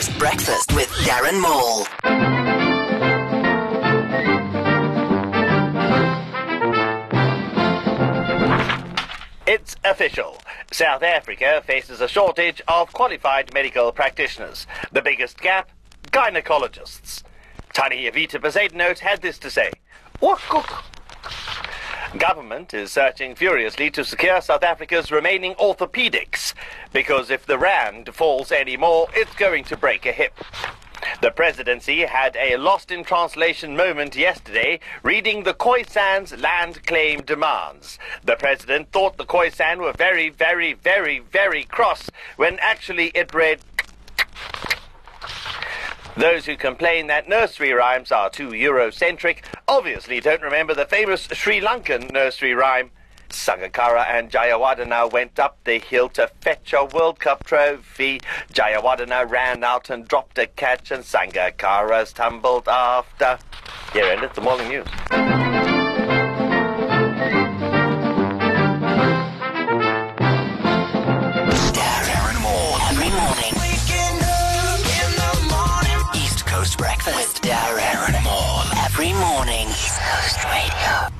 Coast Breakfast with Darren Maule. It's official. South Africa faces a shortage of qualified medical practitioners. The biggest gap? Gynecologists. Tannie Evita Note had this to say. Wakuk. Government is searching furiously to secure South Africa's remaining orthopedics, because if the rand falls any more, it's going to break a hip. The presidency had a lost in translation moment yesterday reading the Khoisan's land claim demands. The president thought the Khoisan were very, very, very, very cross when actually it read. Those who complain that nursery rhymes are too Eurocentric obviously don't remember the famous Sri Lankan nursery rhyme. Sangakkara and Jayawardena went up the hill to fetch a World Cup trophy. Jayawardena ran out and dropped a catch, and Sangakkara's tumbled after. Here ended the morning news. Breakfast with Darren Maule. Every morning. East Coast Radio.